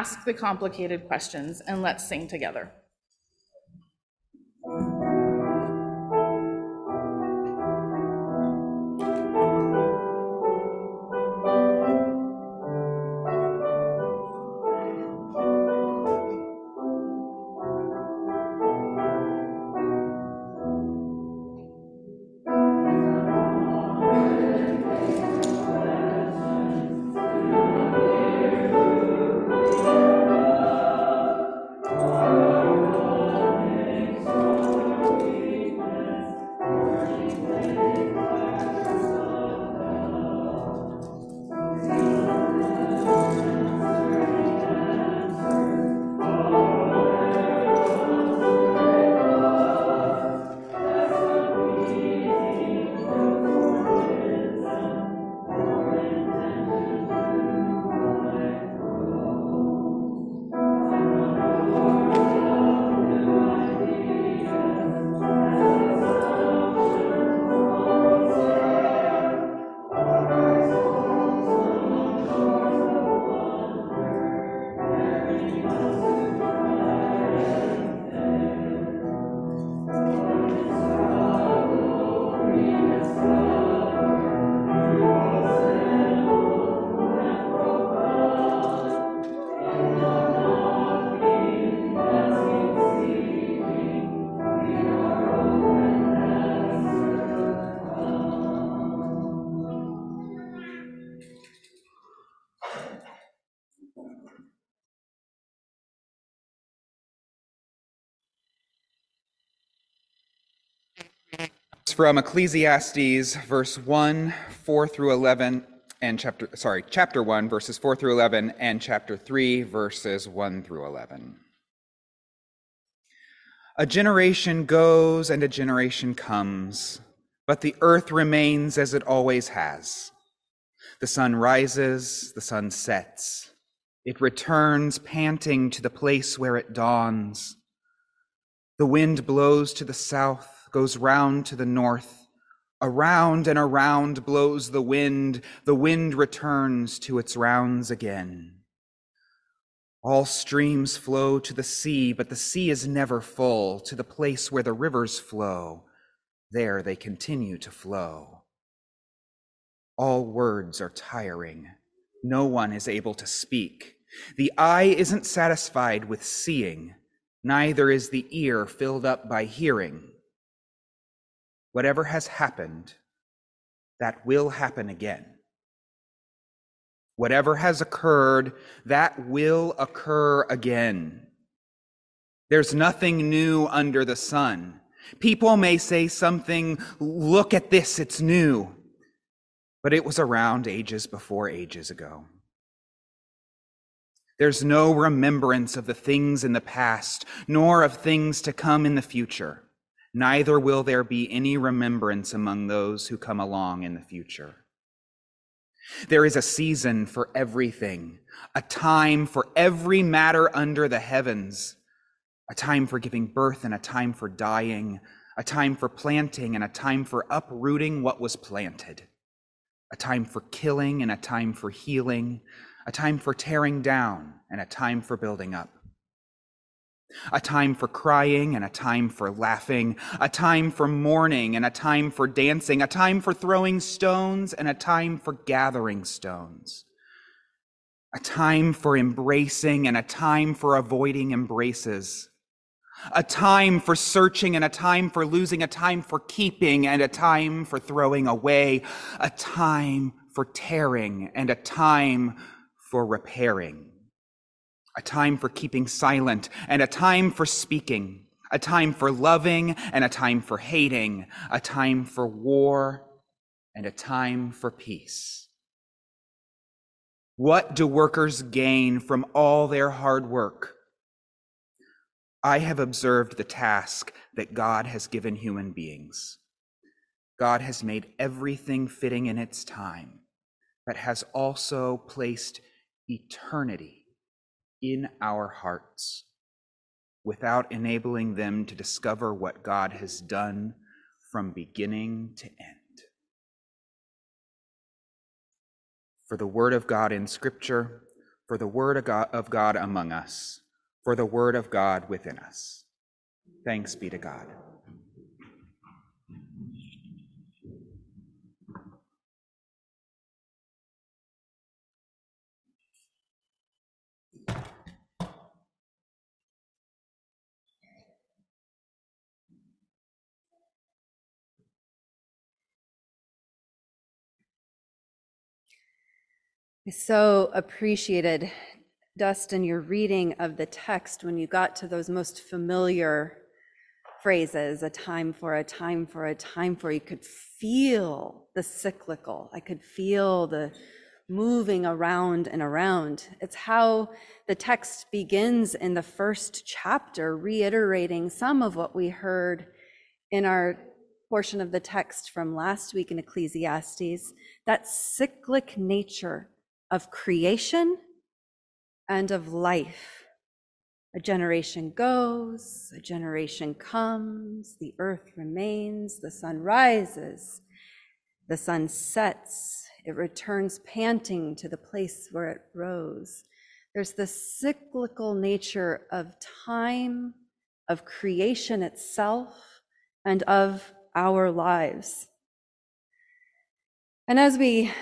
ask the complicated questions, and let's sing together. From Ecclesiastes, verse 1, 4 through 11, and chapter, sorry, chapter 1, verses 4 through 11, and chapter 3, verses 1 through 11. A generation goes and a generation comes, but the earth remains as it always has. The sun rises, the sun sets. It returns panting to the place where it dawns. The wind blows to the south goes round to the north. Around and around blows the wind. The wind returns to its rounds again. All streams flow to the sea, but the sea is never full. To the place where the rivers flow, there they continue to flow. All words are tiring. No one is able to speak. The eye isn't satisfied with seeing, neither is the ear filled up by hearing. Whatever has happened, that will happen again. Whatever has occurred, that will occur again. There's nothing new under the sun. People may say something, look at this, it's new. But it was around ages before ages ago. There's no remembrance of the things in the past, nor of things to come in the future neither will there be any remembrance among those who come along in the future. There is a season for everything, a time for every matter under the heavens, a time for giving birth and a time for dying, a time for planting and a time for uprooting what was planted, a time for killing and a time for healing, a time for tearing down and a time for building up a time for crying and a time for laughing, a time for mourning and a time for dancing, a time for throwing stones and a time for gathering stones, a time for embracing and a time for avoiding embraces, a time for searching and a time for losing, a time for keeping and a time for throwing away, a time for tearing and a time for repairing a time for keeping silent and a time for speaking, a time for loving and a time for hating, a time for war and a time for peace. What do workers gain from all their hard work? I have observed the task that God has given human beings. God has made everything fitting in its time, but has also placed eternity in our hearts without enabling them to discover what God has done from beginning to end. For the Word of God in Scripture, for the word of God, among us, for the word of God within us. Thanks be to God. So appreciated, Dustin, your reading of the text when you got to those most familiar phrases a time for, a time for, a time for. You could feel the cyclical. I could feel the moving around and around. It's how the text begins in the first chapter, reiterating some of what we heard in our portion of the text from last week in Ecclesiastes that cyclic nature of creation and of life. A generation goes, a generation comes, the earth remains, the sun rises, the sun sets, it returns panting to the place where it rose. There's the cyclical nature of time, of creation itself, and of our lives. And as we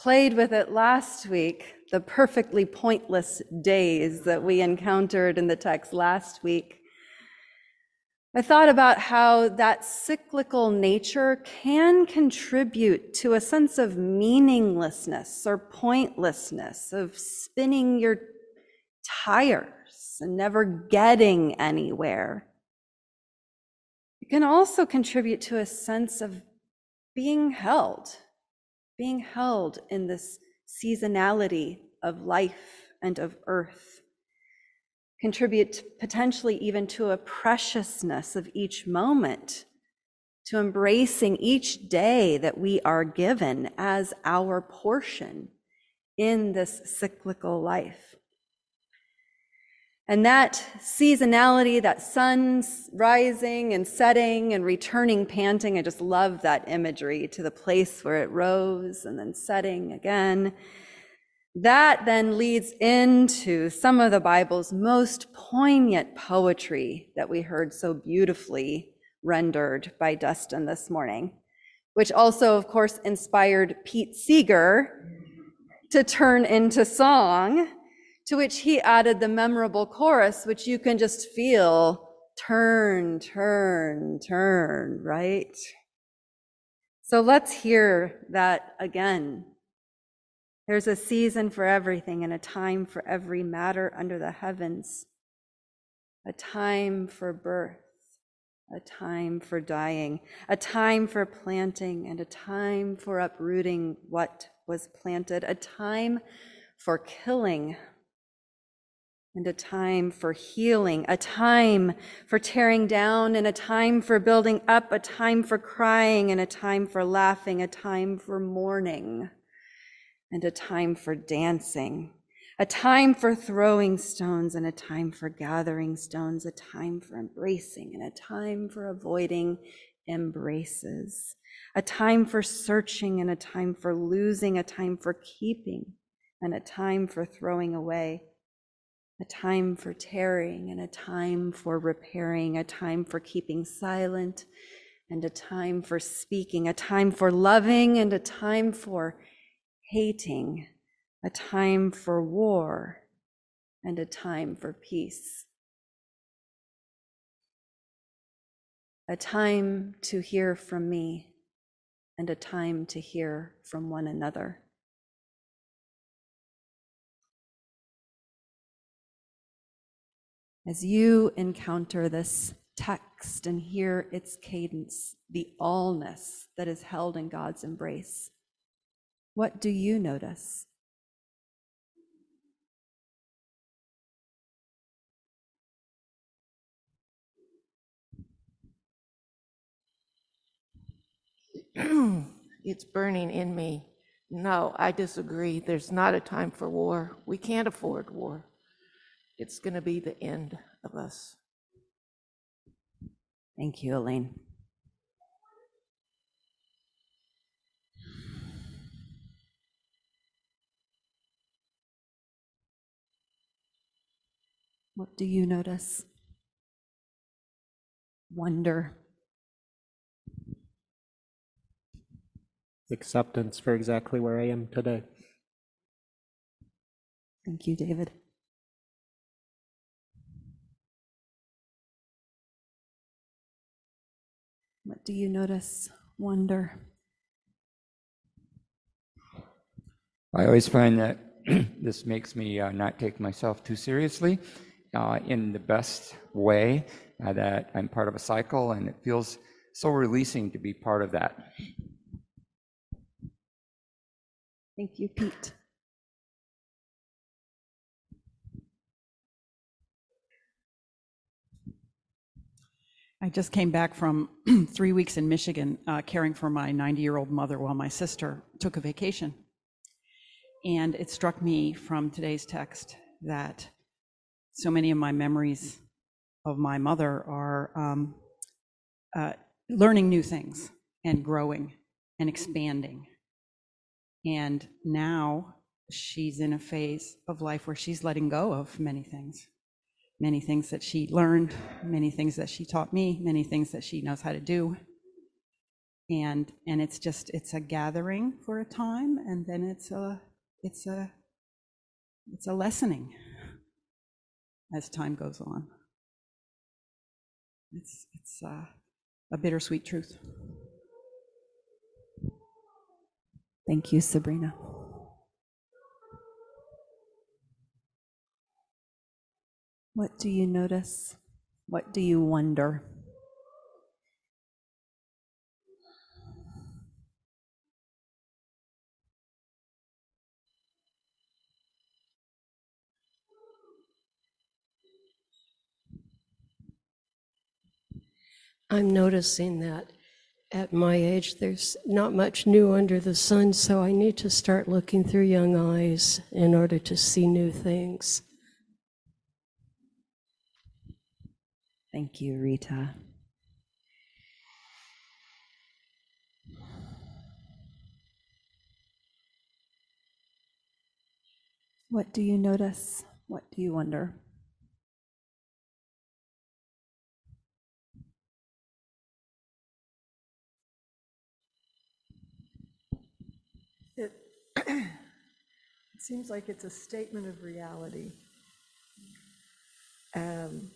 played with it last week, the perfectly pointless days that we encountered in the text last week. I thought about how that cyclical nature can contribute to a sense of meaninglessness or pointlessness, of spinning your tires and never getting anywhere. It can also contribute to a sense of being held being held in this seasonality of life and of earth. Contribute potentially even to a preciousness of each moment, to embracing each day that we are given as our portion in this cyclical life. And that seasonality, that sun's rising and setting and returning panting, I just love that imagery to the place where it rose and then setting again. That then leads into some of the Bible's most poignant poetry that we heard so beautifully rendered by Dustin this morning, which also, of course, inspired Pete Seeger to turn into song to which he added the memorable chorus, which you can just feel turn, turn, turn, right? So let's hear that again. There's a season for everything and a time for every matter under the heavens, a time for birth, a time for dying, a time for planting, and a time for uprooting what was planted, a time for killing and a time for healing, a time for tearing down, and a time for building up, a time for crying, and a time for laughing, a time for mourning, and a time for dancing, a time for throwing stones, and a time for gathering stones, a time for embracing, and a time for avoiding embraces, a time for searching, and a time for losing, a time for keeping, and a time for throwing away a time for tearing and a time for repairing, a time for keeping silent and a time for speaking, a time for loving and a time for hating, a time for war and a time for peace. A time to hear from me and a time to hear from one another. As you encounter this text and hear its cadence, the allness that is held in God's embrace, what do you notice? it's burning in me. No, I disagree. There's not a time for war. We can't afford war it's going to be the end of us. Thank you, Elaine. What do you notice? Wonder. acceptance for exactly where I am today. Thank you, David. What do you notice? Wonder. I always find that this makes me uh, not take myself too seriously uh, in the best way, uh, that I'm part of a cycle, and it feels so releasing to be part of that. Thank you, Pete. I just came back from three weeks in Michigan uh, caring for my 90 year old mother while my sister took a vacation. And it struck me from today's text that so many of my memories of my mother are um, uh, learning new things and growing and expanding. And now she's in a phase of life where she's letting go of many things many things that she learned, many things that she taught me, many things that she knows how to do. And and it's just it's a gathering for a time and then it's a it's a it's a lessening as time goes on. It's it's uh, a bittersweet truth. Thank you, Sabrina. What do you notice? What do you wonder? I'm noticing that at my age, there's not much new under the sun, so I need to start looking through young eyes in order to see new things. Thank you, Rita. What do you notice? What do you wonder? It, it seems like it's a statement of reality. Um,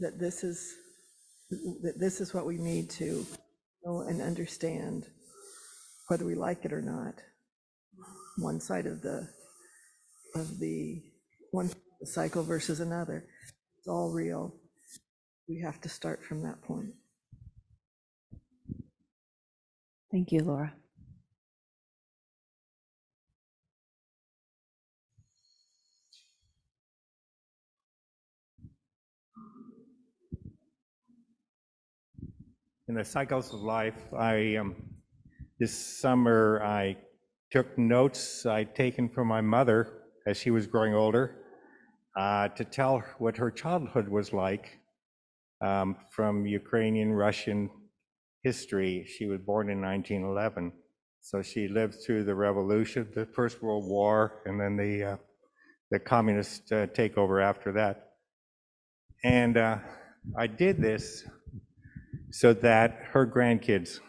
that this is, that this is what we need to know and understand, whether we like it or not. One side of the, of the, one cycle versus another. It's all real. We have to start from that point. Thank you, Laura. In the cycles of life, I um, this summer I took notes I'd taken from my mother as she was growing older uh, to tell what her childhood was like um, from Ukrainian Russian history. She was born in 1911, so she lived through the revolution, the First World War, and then the uh, the communist uh, takeover after that. And uh, I did this so that her grandkids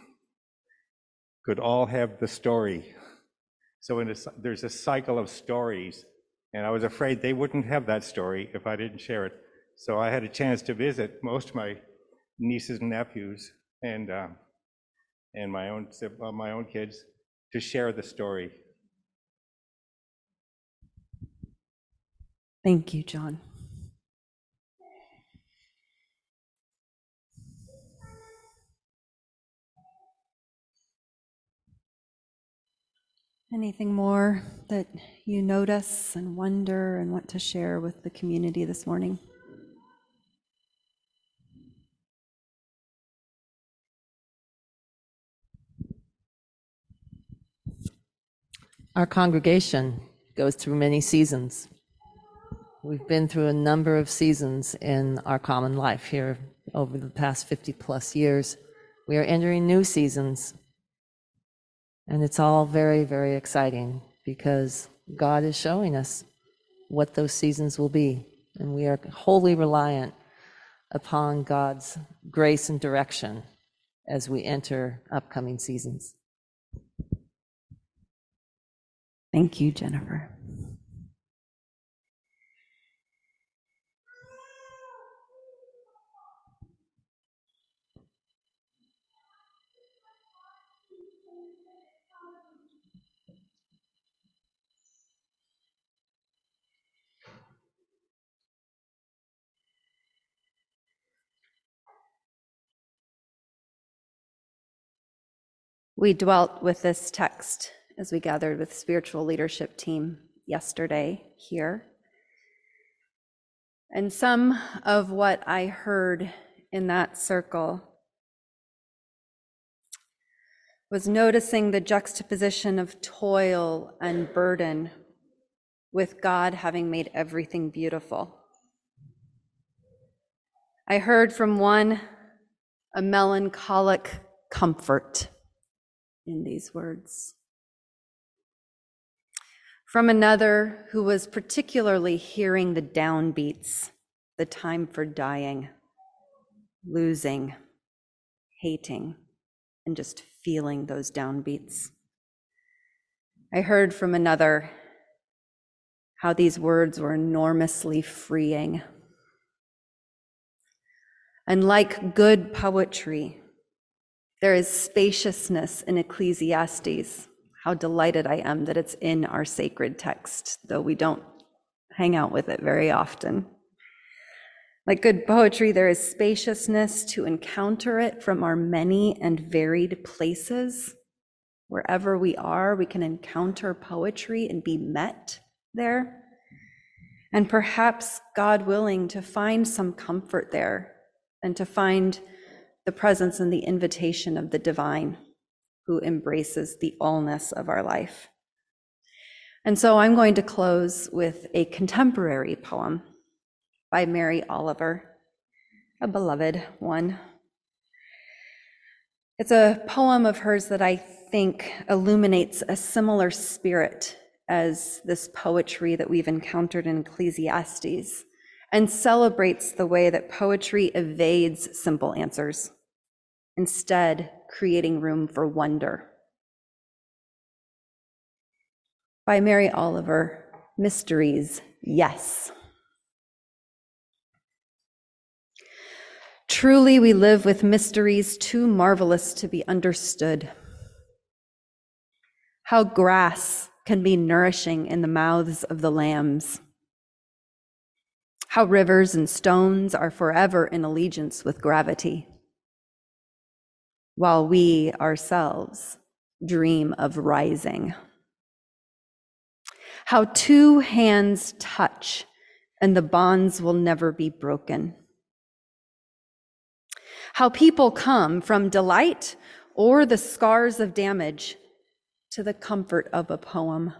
could all have the story. So a, there's a cycle of stories, and I was afraid they wouldn't have that story if I didn't share it. So I had a chance to visit most of my nieces and nephews and uh, and my own uh, my own kids to share the story. Thank you, John. Anything more that you notice and wonder and want to share with the community this morning? Our congregation goes through many seasons. We've been through a number of seasons in our common life here over the past 50 plus years. We are entering new seasons and it's all very, very exciting because God is showing us what those seasons will be. And we are wholly reliant upon God's grace and direction as we enter upcoming seasons. Thank you, Jennifer. We dwelt with this text as we gathered with spiritual leadership team yesterday here. And some of what I heard in that circle was noticing the juxtaposition of toil and burden with God having made everything beautiful. I heard from one a melancholic comfort in these words. From another who was particularly hearing the downbeats, the time for dying, losing, hating, and just feeling those downbeats. I heard from another how these words were enormously freeing. And like good poetry, there is spaciousness in Ecclesiastes. How delighted I am that it's in our sacred text, though we don't hang out with it very often. Like good poetry, there is spaciousness to encounter it from our many and varied places. Wherever we are, we can encounter poetry and be met there. And perhaps, God willing, to find some comfort there and to find the presence and the invitation of the divine who embraces the allness of our life. And so I'm going to close with a contemporary poem by Mary Oliver, a beloved one. It's a poem of hers that I think illuminates a similar spirit as this poetry that we've encountered in Ecclesiastes and celebrates the way that poetry evades simple answers, instead, creating room for wonder. By Mary Oliver, Mysteries, Yes. Truly, we live with mysteries too marvelous to be understood. How grass can be nourishing in the mouths of the lambs. How rivers and stones are forever in allegiance with gravity, while we ourselves dream of rising. How two hands touch and the bonds will never be broken. How people come from delight or the scars of damage to the comfort of a poem.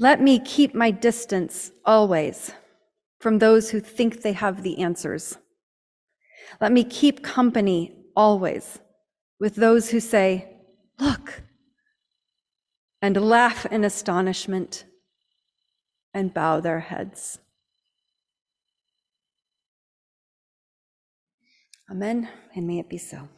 Let me keep my distance always from those who think they have the answers. Let me keep company always with those who say, Look, and laugh in astonishment and bow their heads. Amen, and may it be so.